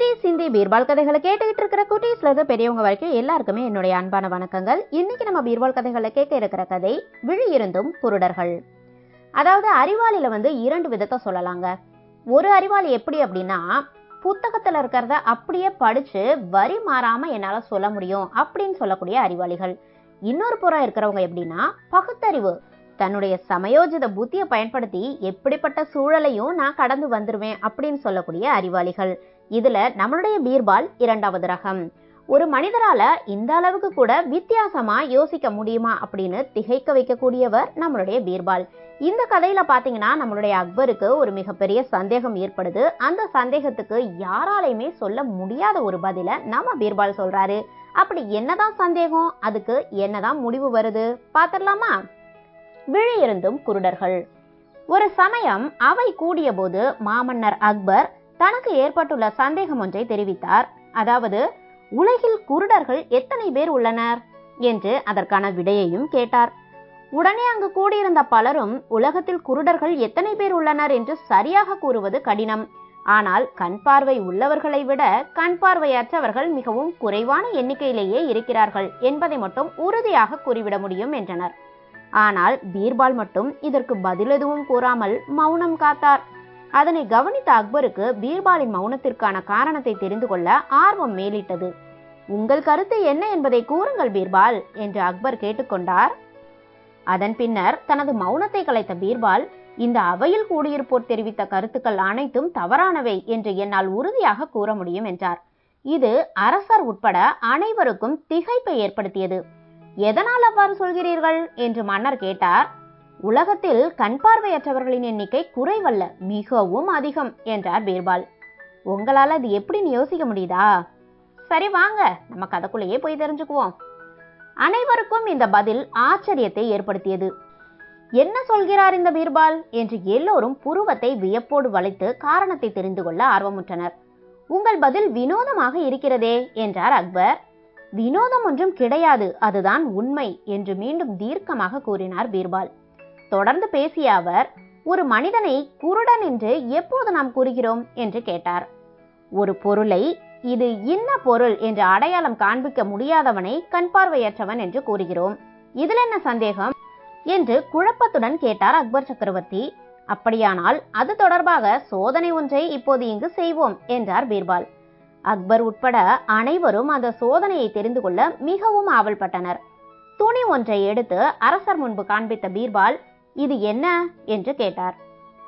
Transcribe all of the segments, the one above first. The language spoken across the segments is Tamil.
சீரியஸ் ஹிந்தி பீர்பால் கதைகளை கேட்டுக்கிட்டு இருக்கிற குட்டீஸ்லேருந்து பெரியவங்க வரைக்கும் எல்லாருக்குமே என்னுடைய அன்பான வணக்கங்கள். இன்னைக்கு நம்ம பீர்பால் கதைகளை கேட்க இருக்கிற கதை விழி இருந்தும் குருடர்கள். அதாவது அறிவாளியில் வந்து இரண்டு விதத்தை சொல்லலாங்க. ஒரு அறிவாளி எப்படி அப்படின்னா புத்தகத்தில் இருக்கிறத அப்படியே படித்து வரி மாறாமல் என்னால் சொல்ல முடியும் அப்படின்னு சொல்லக்கூடிய அறிவாளிகள். இன்னொரு புறம் இருக்கிறவங்க எப்படின்னா பகுத்தறிவு. தன்னுடைய சமயோஜித புத்தியை பயன்படுத்தி எப்படிப்பட்ட சூழலையும் நான் கடந்து வந்துருவேன் அப்படின்னு சொல்லக்கூடிய அறிவாளிகள். இதுல நம்மளுடைய பீர்பால் இரண்டாவது ரகம். ஒரு மனிதரால இந்த அளவுக்கு கூட வித்தியாசமா யோசிக்க முடியுமா அப்படின்னு திகைக்க வைக்கக்கூடியவர் நம்மளுடைய பீர்பால். இந்த கதையில பாத்தீங்கன்னா நம்மளுடைய அக்பருக்கு ஒரு மிகப்பெரிய சந்தேகம் ஏற்படுது. அந்த சந்தேகத்துக்கு யாராலையுமே சொல்ல முடியாத ஒரு பதில நம்ம பீர்பால் சொல்றாரு. அப்படி என்னதான் சந்தேகம்? அதுக்கு என்னதான் முடிவு வருது? பாத்திரலாமா விழி இருந்தும் குருடர்கள். ஒரு சமயம் அவை கூடிய போது மாமன்னர் அக்பர் தனக்கு ஏற்பட்டுள்ள சந்தேகம் ஒன்றை தெரிவித்தார். அதாவது உலகில் குருடர்கள் எத்தனை பேர் உள்ளனர்? என்று அதற்கான விடையையும் கேட்டார். உடனே அங்கு கூடியிருந்த பலரும் உலகத்தில் குருடர்கள் எத்தனை பேர் உள்ளனர்? என்று சரியாக கூறுவது கடினம். ஆனால் கண் பார்வை உள்ளவர்களை விட கண் பார்வையற்றவர்கள் மிகவும் குறைவான எண்ணிக்கையிலேயே இருக்கிறார்கள் என்பதை மட்டும் உறுதியாக கூறிவிட முடியும் என்றனர். ஆனால் பீர்பால் மட்டும் இதற்கு பதில் எதுவும் கூறாமல் மௌனம் காத்தார். அதனை கவனித்த அக்பருக்கு பீர்பாலின் மௌனத்திற்கான காரணத்தை தெரிந்து கொள்ள ஆர்வம் மேலிட்டது. உங்கள் கருத்து என்ன என்பதை கூறுங்கள் பீர்பால் என்று அக்பர் கேட்டுக்கொண்டார். அதன் பின்னர் தனது மௌனத்தை கலைத்த பீர்பால் இந்த அவையில் கூடியிருப்போர் தெரிவித்த கருத்துக்கள் அனைத்தும் தவறானவை என்று என்னால் உறுதியாக கூற முடியும் என்றார். இது அரசர் உட்பட அனைவருக்கும் திகைப்பை ஏற்படுத்தியது. எதனால் அவ்வாறு சொல்கிறீர்கள்? என்று மன்னர் கேட்டார். உலகத்தில் கண் பார்வையற்றவர்களின் எண்ணிக்கை குறைவல்ல மிகவும் அதிகம் என்றார் பீர்பால். உங்களால் அது எப்படின்னு யோசிக்க முடியுதா? சரி வாங்க நம்ம கதைக்குள்ளேயே போய் தெரிஞ்சுக்குவோம். அனைவருக்கும் இந்த பதில் ஆச்சரியத்தை ஏற்படுத்தியது. என்ன சொல்கிறார் இந்த பீர்பால்? என்று எல்லோரும் புருவத்தை வியப்போடு வளைத்து காரணத்தை தெரிந்து கொள்ள ஆர்வமுற்றனர். உங்கள் பதில் வினோதமாக இருக்கிறதே என்றார் அக்பர். வினோதம் ஒன்றும் கிடையாது அதுதான் உண்மை என்று மீண்டும் தீர்க்கமாக கூறினார் பீர்பால். தொடர்ந்து பேசிய அவர் ஒரு மனிதனை குருடன் என்று எப்போது நாம் கூறுகிறோம் என்று கேட்டார். ஒரு பொருளை இது இன்ன பொருள் என்று அடையாளம் காண்பிக்க முடியாதவனை கண் பார்வையற்றவன் என்று கூறுகிறோம். இதில் என்ன சந்தேகம்? என்று குழப்பத்துடன் கேட்டார் அக்பர் சக்கரவர்த்தி. அப்படியானால் அது தொடர்பாக சோதனை ஒன்றை இப்போது இங்கு செய்வோம் என்றார் பீர்பால். அக்பர் உட்பட அனைவரும் அந்த சோதனையை தெரிந்து கொள்ள மிகவும் ஆவல்பட்டனர். துணி ஒன்றை எடுத்து அரசர் முன்பு காண்பித்த பீர்பால் இது என்ன? என்று கேட்டார்.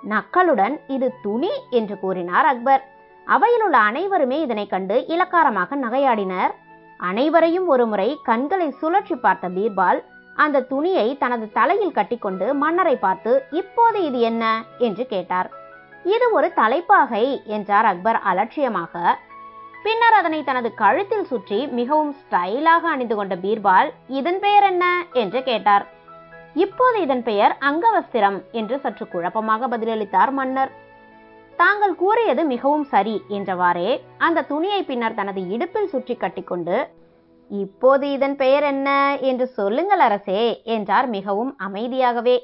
நக்களுடன் இது துணி? என்று கூறினார் அக்பர். அவையில் உள்ள அனைவருமே இதனை கண்டு இலக்காரமாக நகையாடினர். அனைவரையும் ஒருமுறை கண்களை சுழற்றி பார்த்த பீர்பால் அந்த துணியை தனது தலையில் கட்டிக்கொண்டு மன்னரை பார்த்து இப்போது இது என்ன? என்று கேட்டார். இது ஒரு தலைப்பாகை என்றார் அக்பர் அலட்சியமாக. பின்னர் அதனை தனது கழுத்தில் சுற்றி மிகவும் ஸ்டைலாக அணிந்து கொண்ட பீர்பால் இதன் பெயர் என்ன? என்று கேட்டார். இப்போது இதன் பெயர் அங்கவஸ்திரம் என்று சற்று குழப்பமாக பதிலளித்தார் மன்னர். தாங்கள் கூறியது மிகவும் சரி என்றவாறே அந்த துணியை பின்னர் தனது இடுப்பில் சுற்றி கட்டிக்கொண்டு இப்போது இதன் பெயர் என்ன என்று சொல்லுங்கள் அரசே என்றார் மிகவும் அமைதியாகவே.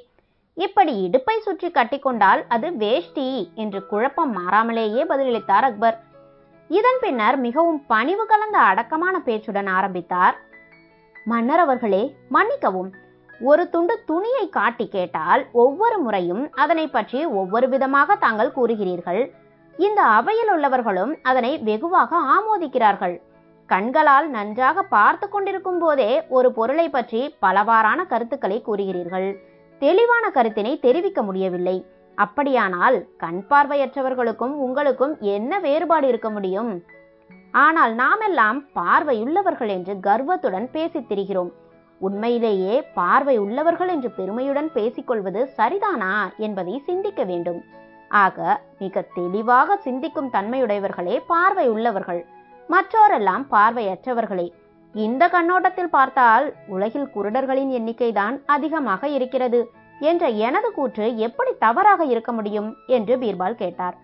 இப்படி இடுப்பை சுற்றி கட்டிக்கொண்டால் அது வேஷ்டி என்று குழப்பம் மாறாமலேயே பதிலளித்தார் அக்பர். இதன் பின்னர் மிகவும் பணிவு கலந்த அடக்கமான பேச்சுடன் ஆரம்பித்தார். மன்னர் அவர்களே மன்னிக்கவும் ஒரு துண்டு துணியை காட்டி கேட்டால் ஒவ்வொரு முறையும் அதனை பற்றி ஒவ்வொரு விதமாக தாங்கள் கூறுகிறீர்கள். இந்த அவையில் உள்ளவர்களும் அதனை வெகுவாக ஆமோதிக்கிறார்கள். கண்களால் நன்றாக பார்த்து கொண்டிருக்கும் போதே ஒரு பொருளை பற்றி பலவாறான கருத்துக்களை கூறுகிறீர்கள். தெளிவான கருத்தினை தெரிவிக்க முடியவில்லை. அப்படியானால் கண் பார்வையற்றவர்களுக்கும் உங்களுக்கும் என்ன வேறுபாடு இருக்க முடியும்? ஆனால் நாமெல்லாம் பார்வையுள்ளவர்கள் என்று கர்வத்துடன் பேசித் திரிகிறோம். உண்மையிலேயே பார்வை உள்ளவர்கள் என்று பெருமையுடன் பேசிக்கொள்வது சரிதானா என்பதை சிந்திக்க வேண்டும். ஆக மிக தெளிவாக சிந்திக்கும் தன்மையுடையவர்களே பார்வை உள்ளவர்கள். மற்றோரெல்லாம் பார்வையற்றவர்களே. இந்த கண்ணோட்டத்தில் பார்த்தால் உலகில் குருடர்களின் எண்ணிக்கைதான் அதிகமாக இருக்கிறது என்ற எனது கூற்று எப்படி தவறாக இருக்க முடியும் என்று பீர்பால் கேட்டார்.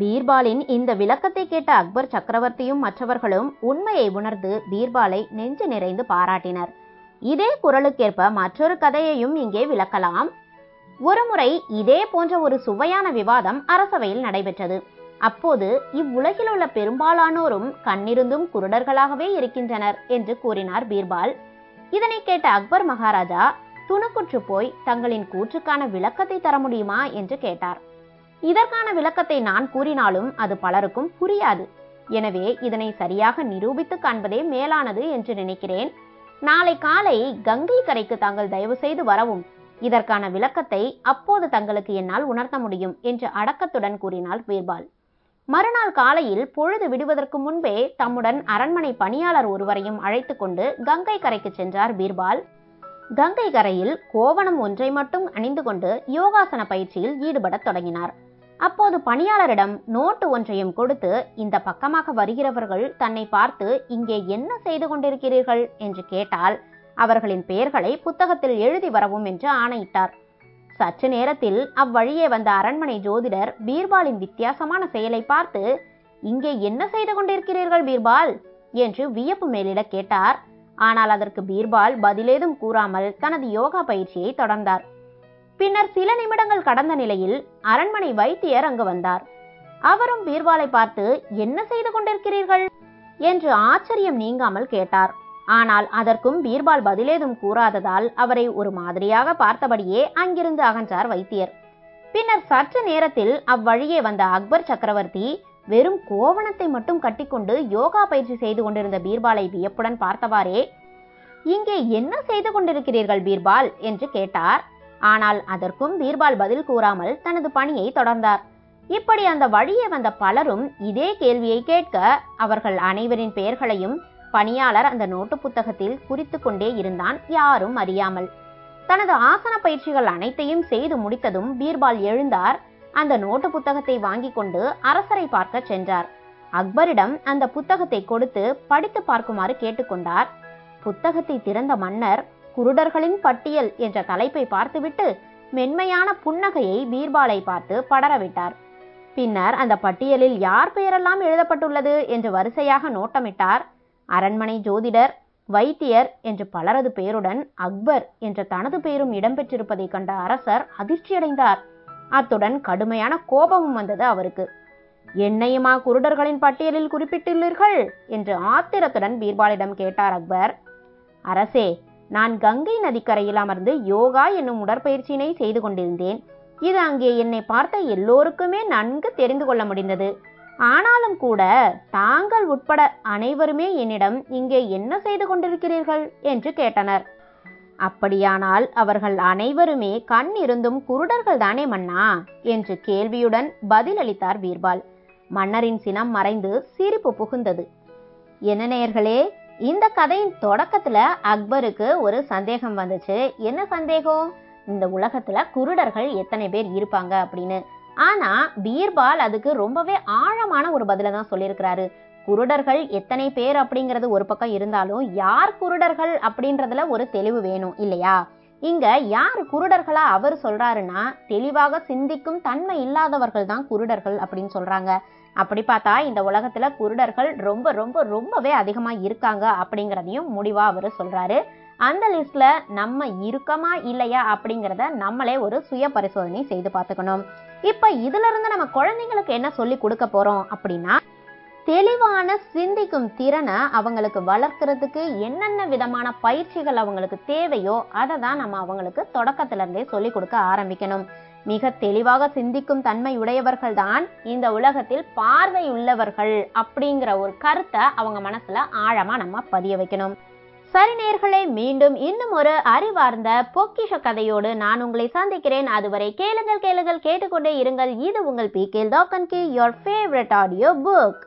பீர்பாலின் இந்த விளக்கத்தை கேட்ட அக்பர் சக்கரவர்த்தியும் மற்றவர்களும் உண்மையை உணர்ந்து பீர்பாலை நெஞ்சு நிறைந்து பாராட்டினர். இதே குரலுக்கேற்ப மற்றொரு கதையையும் இங்கே விளக்கலாம். ஒருமுறை இதே போன்ற ஒரு சுவையான விவாதம் அரசவையில் நடைபெற்றது. அப்போது இவ்வுலகில் உள்ள பெரும்பாலானோரும் கண்ணிருந்தும் குருடர்களாகவே இருக்கின்றனர் என்று கூறினார் பீர்பால். இதனை கேட்ட அக்பர் மகாராஜா துணுக்குற்று போய் தங்களின் கூற்றுக்கான விளக்கத்தை தர முடியுமா? என்று கேட்டார். இதற்கான விளக்கத்தை நான் கூறினாலும் அது பலருக்கும் புரியாது. எனவே இதனை சரியாக நிரூபித்து காண்பதே மேலானது என்று நினைக்கிறேன். நாளை காலை கங்கை கரைக்கு தாங்கள் தயவு செய்து வரவும். இதற்கான விளக்கத்தை அப்போது தங்களுக்கு என்னால் உணர்த்த முடியும் என்று அடக்கத்துடன் கூறினாள் பீர்பால். மறுநாள் காலையில் பொழுது விடுவதற்கு முன்பே தம்முடன் அரண்மனை பணியாளர் ஒருவரையும் அழைத்து கொண்டு கங்கை கரைக்கு சென்றார் பீர்பால். கங்கை கரையில் கோவணம் ஒன்றை மட்டும் அணிந்து கொண்டு யோகாசன பயிற்சியில் ஈடுபடத் தொடங்கினார். அப்போது பணியாளரிடம் நோட்டு ஒன்றையும் கொடுத்து இந்த பக்கமாக வருகிறவர்கள் தன்னை பார்த்து இங்கே என்ன செய்து கொண்டிருக்கிறீர்கள்? என்று கேட்டால் அவர்களின் பெயர்களை புத்தகத்தில் எழுதி வரவும் என்று ஆணையிட்டார். சற்று நேரத்தில் அவ்வழியே வந்த அரண்மனை ஜோதிடர் பீர்பாலின் வித்தியாசமான செயலை பார்த்து இங்கே என்ன செய்து கொண்டிருக்கிறீர்கள் பீர்பால்? என்று வியப்பு மேலிட கேட்டார். ஆனால் அதற்கு பீர்பால் பதிலேதும் கூறாமல் தனது யோகா பயிற்சியை தொடர்ந்தார். பின்னர் சில நிமிடங்கள் கடந்த நிலையில் அரண்மனை வைத்தியர் அங்கு வந்தார். அவரும் பீர்வாலை பார்த்து என்ன செய்து கொண்டிருக்கிறீர்கள்? என்று ஆச்சரியம் நீங்காமல் கேட்டார். ஆனால் அதற்கும் பீர்பால் பதிலேதும் கூறாததால் அவரை ஒரு மாதிரியாக பார்த்தபடியே அங்கிருந்து அகன்றார் வைத்தியர். பின்னர் சற்று நேரத்தில் அவ்வழியே வந்த அக்பர் சக்கரவர்த்தி வெறும் கோவணத்தை மட்டும் கட்டிக்கொண்டு யோகா பயிற்சி செய்து கொண்டிருந்த பீர்பாலை வியப்புடன் பார்த்தவாறே இங்கே என்ன செய்து கொண்டிருக்கிறீர்கள் பீர்பால் என்று கேட்டார். ஆனால் அதற்கும் பீர்பால் பதில் கூறாமல் தனது பணியை தொடர்ந்தார். இப்படி அந்த வழியே வந்த பலரும் இதே கேள்வியை கேட்க அவர்கள் அனைவரின் பெயர்களையும் பணியாளர் அந்த நோட்டு புத்தகத்தில் குறித்து கொண்டே இருந்தான் யாரும் அறியாமல். தனது ஆசன பயிற்சிகள் அனைத்தையும் செய்து முடித்ததும் பீர்பால் எழுந்தார் அந்த நோட்டு புத்தகத்தை வாங்கி கொண்டு அரசரை பார்க்க சென்றார். அக்பரிடம் அந்த புத்தகத்தை கொடுத்து படித்து பார்க்குமாறு கேட்டுக்கொண்டார் புத்தகத்தை திறந்த மன்னர் குருடர்களின் பட்டியல் என்ற தலைப்பை பார்த்துவிட்டு மென்மையான புன்னகையை பீர்பாலை பார்த்து படரவிட்டார். பின்னர் அந்த பட்டியலில் யார் பெயரெல்லாம் எழுதப்பட்டுள்ளது என்று வரிசையாக நோட்டமிட்டார். அரண்மனை ஜோதிடர் வைத்தியர் என்று பலரது பெயருடன் அக்பர் என்ற தனது பெயரும் இடம்பெற்றிருப்பதை கண்ட அரசர் அதிர்ச்சியடைந்தார். அத்துடன் கடுமையான கோபமும் வந்தது அவருக்கு. என்னையுமா குருடர்களின் பட்டியலில் குறிப்பிட்டுள்ளீர்கள்? என்று ஆத்திரத்துடன் பீர்பாலிடம் கேட்டார் அக்பர். அரசே நான் கங்கை நதிக்கரையில் அமர்ந்து யோகா என்னும் உடற்பயிற்சியினை செய்து கொண்டிருந்தேன். இது அங்கே என்னை பார்த்த எல்லோருக்குமே நன்கு தெரிந்து கொள்ள முடிந்தது. ஆனாலும் கூட தாங்கள் உட்பட அனைவருமே என்னிடம் இங்கே என்ன செய்து கொண்டிருக்கிறீர்கள்? என்று கேட்டனர். அப்படியானால் அவர்கள் அனைவருமே கண் இருந்தும் குருடர்கள் தானே மன்னா? என்று கேள்வியுடன் பதிலளித்தார் பீர்பால் மன்னரின் சினம் மறைந்து சிரிப்பு புகுந்தது. என்ன நேயர்களே இந்த கதையின் தொடக்கத்துல அக்பருக்கு ஒரு சந்தேகம் வந்துச்சு. என்ன சந்தேகம்? இந்த உலகத்துல குருடர்கள் எத்தனை பேர் இருப்பாங்க அப்படின்னு. ஆனா பீர்பால் அதுக்கு ரொம்பவே ஆழமான ஒரு பதில தான் சொல்லியிருக்கிறாரு. குருடர்கள் எத்தனை பேர் அப்படிங்கிறது ஒரு பக்கம் இருந்தாலும் யார் குருடர்கள் அப்படின்றதுல ஒரு தெளிவு வேணும் இல்லையா? இங்க யார் குருடர்களா அவர் சொல்றாருன்னா தெளிவாக சிந்திக்கும் தன்மை இல்லாதவர்கள் தான் குருடர்கள் அப்படின்னு சொல்றாங்க. அப்படி பார்த்தா இந்த உலகத்துல குருடர்கள் ரொம்ப ரொம்ப ரொம்பவே அதிகமா இருக்காங்க அப்படிங்கிறதையும் முடிவா அவர் சொல்றாரு. அந்த லிஸ்ட்ல நம்ம இருக்கமா இல்லையா அப்படிங்கிறத நம்மளே ஒரு சுய பரிசோதனை செய்து பார்த்துக்கணும். இப்ப இதுல இருந்து நம்ம குழந்தைங்களுக்கு என்ன சொல்லி கொடுக்க போறோம் அப்படின்னா தெளிவான சிந்திக்கும் திறனை அவங்களுக்கு வளர்க்கறதுக்கு என்னென்ன விதமான பயிற்சிகள் அவங்களுக்கு தேவையோ அதை தான் நம்ம அவங்களுக்கு தொடக்கத்திலிருந்தே சொல்லி கொடுக்க ஆரம்பிக்கணும். மிக தெளிவாக சிந்திக்கும் தன்மை உடையவர்கள் தான் இந்த உலகத்தில் பார்வை உள்ளவர்கள் அப்படிங்கிற ஒரு கருத்தை அவங்க மனசுல ஆழமா நம்ம பதிய வைக்கணும். சரி நேர்களே மீண்டும் இன்னும் ஒரு அறிவார்ந்த பொக்கிஷ கதையோடு நான் உங்களை சந்திக்கிறேன். அதுவரை கேளுங்கள் கேளுங்கள் கேட்டுக்கொண்டே இருங்கள். இது உங்கள் பி கேல் டாக்கன் கி யோர் ஃபேவரட் ஆடியோ புக்